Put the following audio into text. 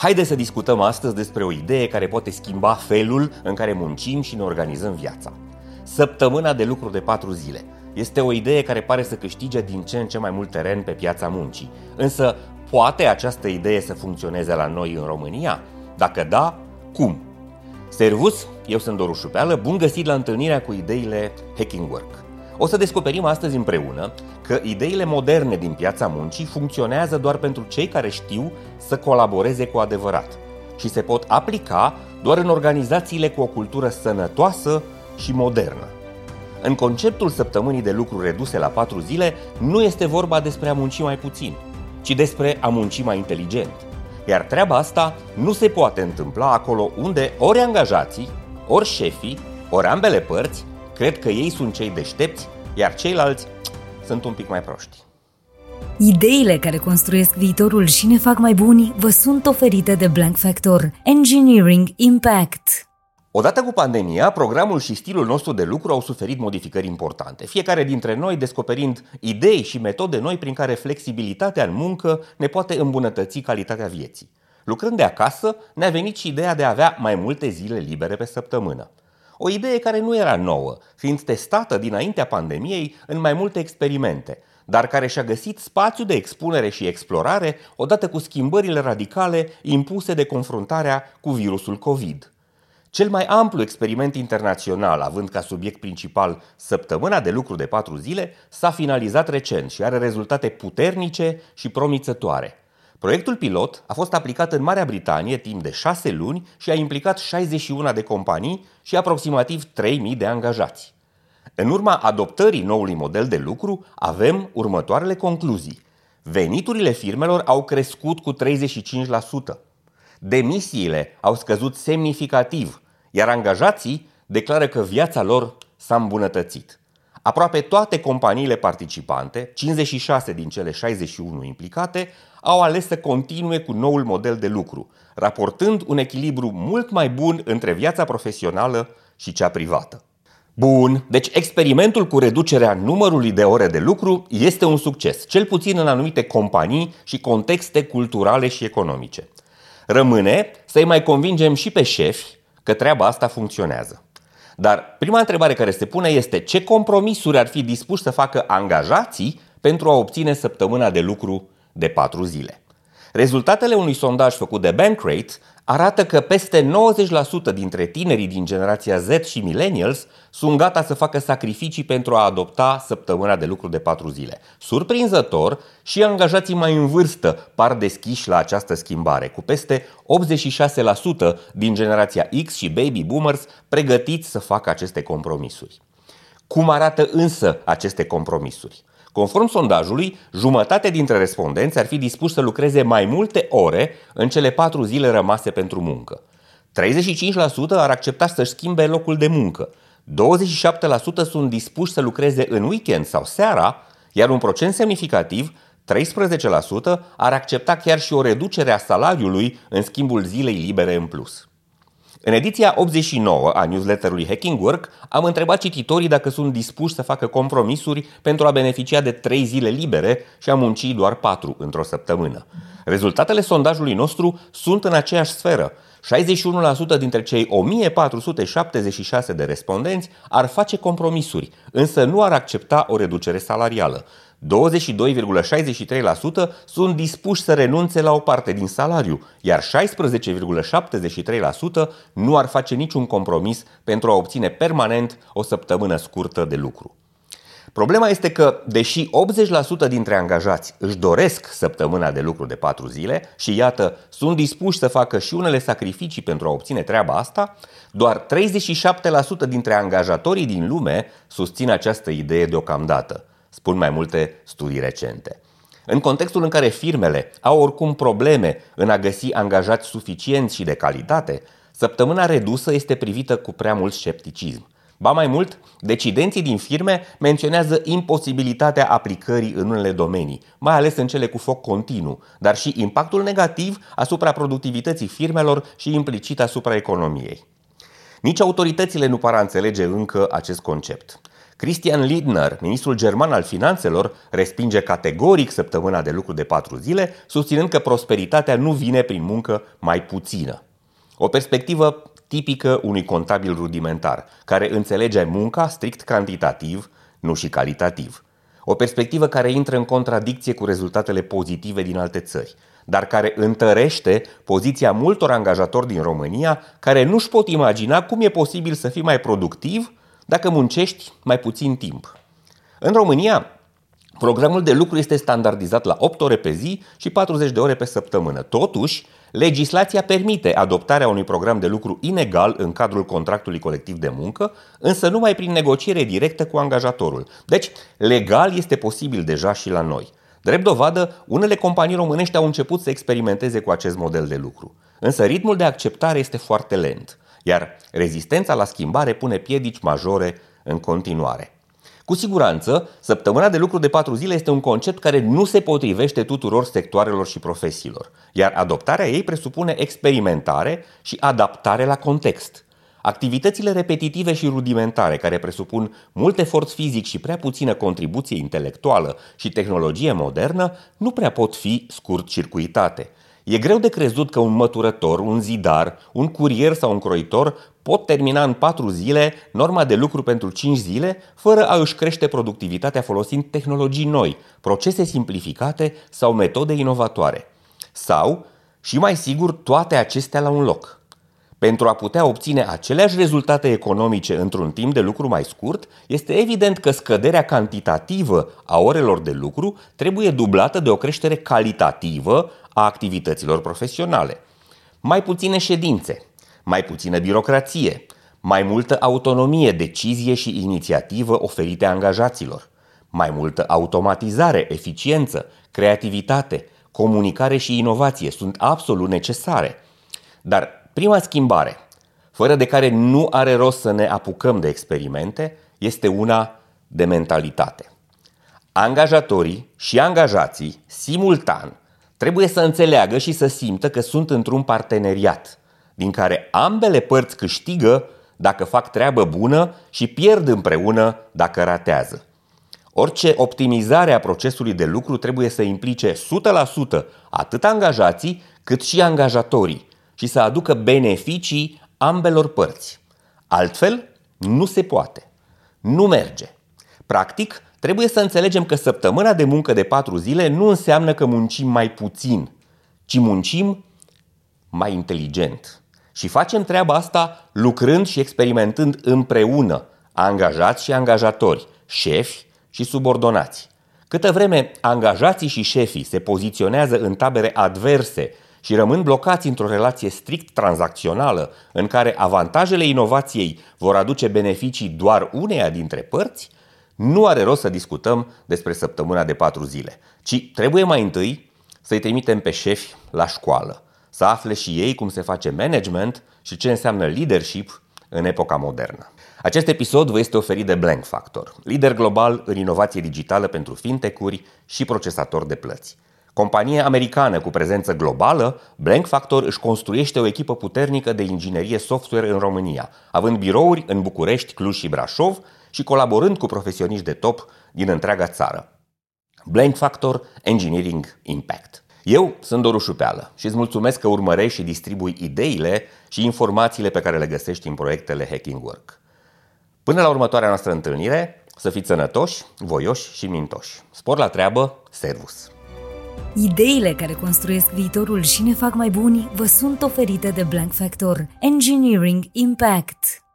Haideți să discutăm astăzi despre o idee care poate schimba felul în care muncim și ne organizăm viața. Săptămâna de lucru de patru zile. Este o idee care pare să câștige din ce în ce mai mult teren pe piața muncii. Însă, poate această idee să funcționeze la noi în România? Dacă da, cum? Servus, eu sunt Doru Șupeală, bun găsit la întâlnirea cu ideile Hacking Work. O să descoperim astăzi împreună că ideile moderne din piața muncii funcționează doar pentru cei care știu să colaboreze cu adevărat și se pot aplica doar în organizațiile cu o cultură sănătoasă și modernă. În conceptul săptămânii de lucru reduse la patru zile, nu este vorba despre a munci mai puțin, ci despre a munci mai inteligent. Iar treaba asta nu se poate întâmpla acolo unde ori angajații, ori șefii, ori ambele părți cred că ei sunt cei deștepți, iar ceilalți sunt un pic mai proști. Ideile care construiesc viitorul și ne fac mai buni vă sunt oferite de Blank Factor Engineering Impact. Odată cu pandemia, programul și stilul nostru de lucru au suferit modificări importante, fiecare dintre noi descoperind idei și metode noi prin care flexibilitatea în muncă ne poate îmbunătăți calitatea vieții. Lucrând de acasă, ne-a venit și ideea de a avea mai multe zile libere pe săptămână. O idee care nu era nouă, fiind testată dinaintea pandemiei în mai multe experimente, dar care și-a găsit spațiu de expunere și explorare odată cu schimbările radicale impuse de confruntarea cu virusul COVID. Cel mai amplu experiment internațional, având ca subiect principal săptămâna de lucru de patru zile, s-a finalizat recent și are rezultate puternice și promițătoare – Proiectul pilot a fost aplicat în Marea Britanie timp de șase luni și a implicat 61 de companii și aproximativ 3000 de angajați. În urma adoptării noului model de lucru, avem următoarele concluzii. Veniturile firmelor au crescut cu 35%. Demisiile au scăzut semnificativ, iar angajații declară că viața lor s-a îmbunătățit. Aproape toate companiile participante, 56 din cele 61 implicate, au ales să continue cu noul model de lucru, raportând un echilibru mult mai bun între viața profesională și cea privată. Bun, deci experimentul cu reducerea numărului de ore de lucru este un succes, cel puțin în anumite companii și contexte culturale și economice. Rămâne să-i mai convingem și pe șefi că treaba asta funcționează. Dar prima întrebare care se pune este ce compromisuri ar fi dispuși să facă angajații pentru a obține săptămâna de lucru de patru zile. Rezultatele unui sondaj făcut de Bankrate arată că peste 90% dintre tinerii din generația Z și millennials sunt gata să facă sacrificii pentru a adopta săptămâna de lucru de patru zile. Surprinzător, și angajații mai în vârstă par deschiși la această schimbare, cu peste 86% din generația X și baby boomers pregătiți să facă aceste compromisuri. Cum arată însă aceste compromisuri? Conform sondajului, jumătate dintre respondenți ar fi dispuși să lucreze mai multe ore în cele patru zile rămase pentru muncă. 35% ar accepta să-și schimbe locul de muncă. 27% sunt dispuși să lucreze în weekend sau seara, iar un procent semnificativ, 13%, ar accepta chiar și o reducere a salariului în schimbul zilei libere în plus. În ediția 89 a newsletterului Hacking Work am întrebat cititorii dacă sunt dispuși să facă compromisuri pentru a beneficia de 3 zile libere și a munci doar 4 într-o săptămână. Rezultatele sondajului nostru sunt în aceeași sferă. 61% dintre cei 1476 de respondenți ar face compromisuri, însă nu ar accepta o reducere salarială. 22,63% sunt dispuși să renunțe la o parte din salariu, iar 16,73% nu ar face niciun compromis pentru a obține permanent o săptămână scurtă de lucru. Problema este că, deși 80% dintre angajați își doresc săptămâna de lucru de 4 zile și iată, sunt dispuși să facă și unele sacrificii pentru a obține treaba asta, doar 37% dintre angajatorii din lume susțin această idee deocamdată spun mai multe studii recente. În contextul în care firmele au oricum probleme în a găsi angajați suficienți și de calitate, săptămâna redusă este privită cu prea mult scepticism. Ba mai mult, decidenții din firme menționează imposibilitatea aplicării în unele domenii, mai ales în cele cu foc continuu, dar și impactul negativ asupra productivității firmelor și implicit asupra economiei. Nici autoritățile nu par a înțelege încă acest concept. Christian Lindner, ministrul german al finanțelor, respinge categoric săptămâna de lucru de patru zile, susținând că prosperitatea nu vine prin muncă mai puțină. O perspectivă tipică unui contabil rudimentar, care înțelege munca strict cantitativ, nu și calitativ. O perspectivă care intră în contradicție cu rezultatele pozitive din alte țări, dar care întărește poziția multor angajatori din România care nu-și pot imagina cum e posibil să fii mai productiv dacă muncești mai puțin timp. În România, programul de lucru este standardizat la 8 ore pe zi și 40 de ore pe săptămână. Totuși, legislația permite adoptarea unui program de lucru inegal în cadrul contractului colectiv de muncă, însă numai prin negociere directă cu angajatorul. Deci, legal este posibil deja și la noi. Drept dovadă, unele companii românești au început să experimenteze cu acest model de lucru. Însă ritmul de acceptare este foarte lent iar rezistența la schimbare pune piedici majore în continuare. Cu siguranță, săptămâna de lucru de patru zile este un concept care nu se potrivește tuturor sectoarelor și profesiilor, iar adoptarea ei presupune experimentare și adaptare la context. Activitățile repetitive și rudimentare, care presupun mult efort fizic și prea puțină contribuție intelectuală și tehnologie modernă, nu prea pot fi scurt-circuitate – E greu de crezut că un măturător, un zidar, un curier sau un croitor pot termina în 4 zile norma de lucru pentru 5 zile fără a își crește productivitatea folosind tehnologii noi, procese simplificate sau metode inovatoare. Sau, și mai sigur, toate acestea la un loc. Pentru a putea obține aceleași rezultate economice într-un timp de lucru mai scurt, este evident că scăderea cantitativă a orelor de lucru trebuie dublată de o creștere calitativă a activităților profesionale. Mai puține ședințe, mai puțină birocrație, mai multă autonomie, decizie și inițiativă oferite angajaților, mai multă automatizare, eficiență, creativitate, comunicare și inovație sunt absolut necesare. Dar prima schimbare, fără de care nu are rost să ne apucăm de experimente, este una de mentalitate. Angajatorii și angajații, simultan, trebuie să înțeleagă și să simtă că sunt într-un parteneriat, din care ambele părți câștigă dacă fac treabă bună și pierd împreună dacă ratează. Orice optimizare a procesului de lucru trebuie să implice 100% atât angajații cât și angajatorii și să aducă beneficii ambelor părți. Altfel, nu se poate. Nu merge. Practic, Trebuie să înțelegem că săptămâna de muncă de patru zile nu înseamnă că muncim mai puțin, ci muncim mai inteligent. Și facem treaba asta lucrând și experimentând împreună, angajați și angajatori, șefi și subordonați. Câtă vreme angajații și șefii se poziționează în tabere adverse și rămân blocați într-o relație strict tranzacțională în care avantajele inovației vor aduce beneficii doar uneia dintre părți, nu are rost să discutăm despre săptămâna de patru zile, ci trebuie mai întâi să-i trimitem pe șefi la școală, să afle și ei cum se face management și ce înseamnă leadership în epoca modernă. Acest episod vă este oferit de Blank Factor, lider global în inovație digitală pentru fintech-uri și procesatori de plăți. Companie americană cu prezență globală, Blank Factor își construiește o echipă puternică de inginerie software în România, având birouri în București, Cluj și Brașov și colaborând cu profesioniști de top din întreaga țară. Blank Factor Engineering Impact. Eu sunt Doru Șupeală și îți mulțumesc că urmărești și distribui ideile și informațiile pe care le găsești în proiectele Hacking Work. Până la următoarea noastră întâlnire, să fiți sănătoși, voioși și mintoși. Spor la treabă, servus! Ideile care construiesc viitorul și ne fac mai buni vă sunt oferite de Blank Factor Engineering Impact.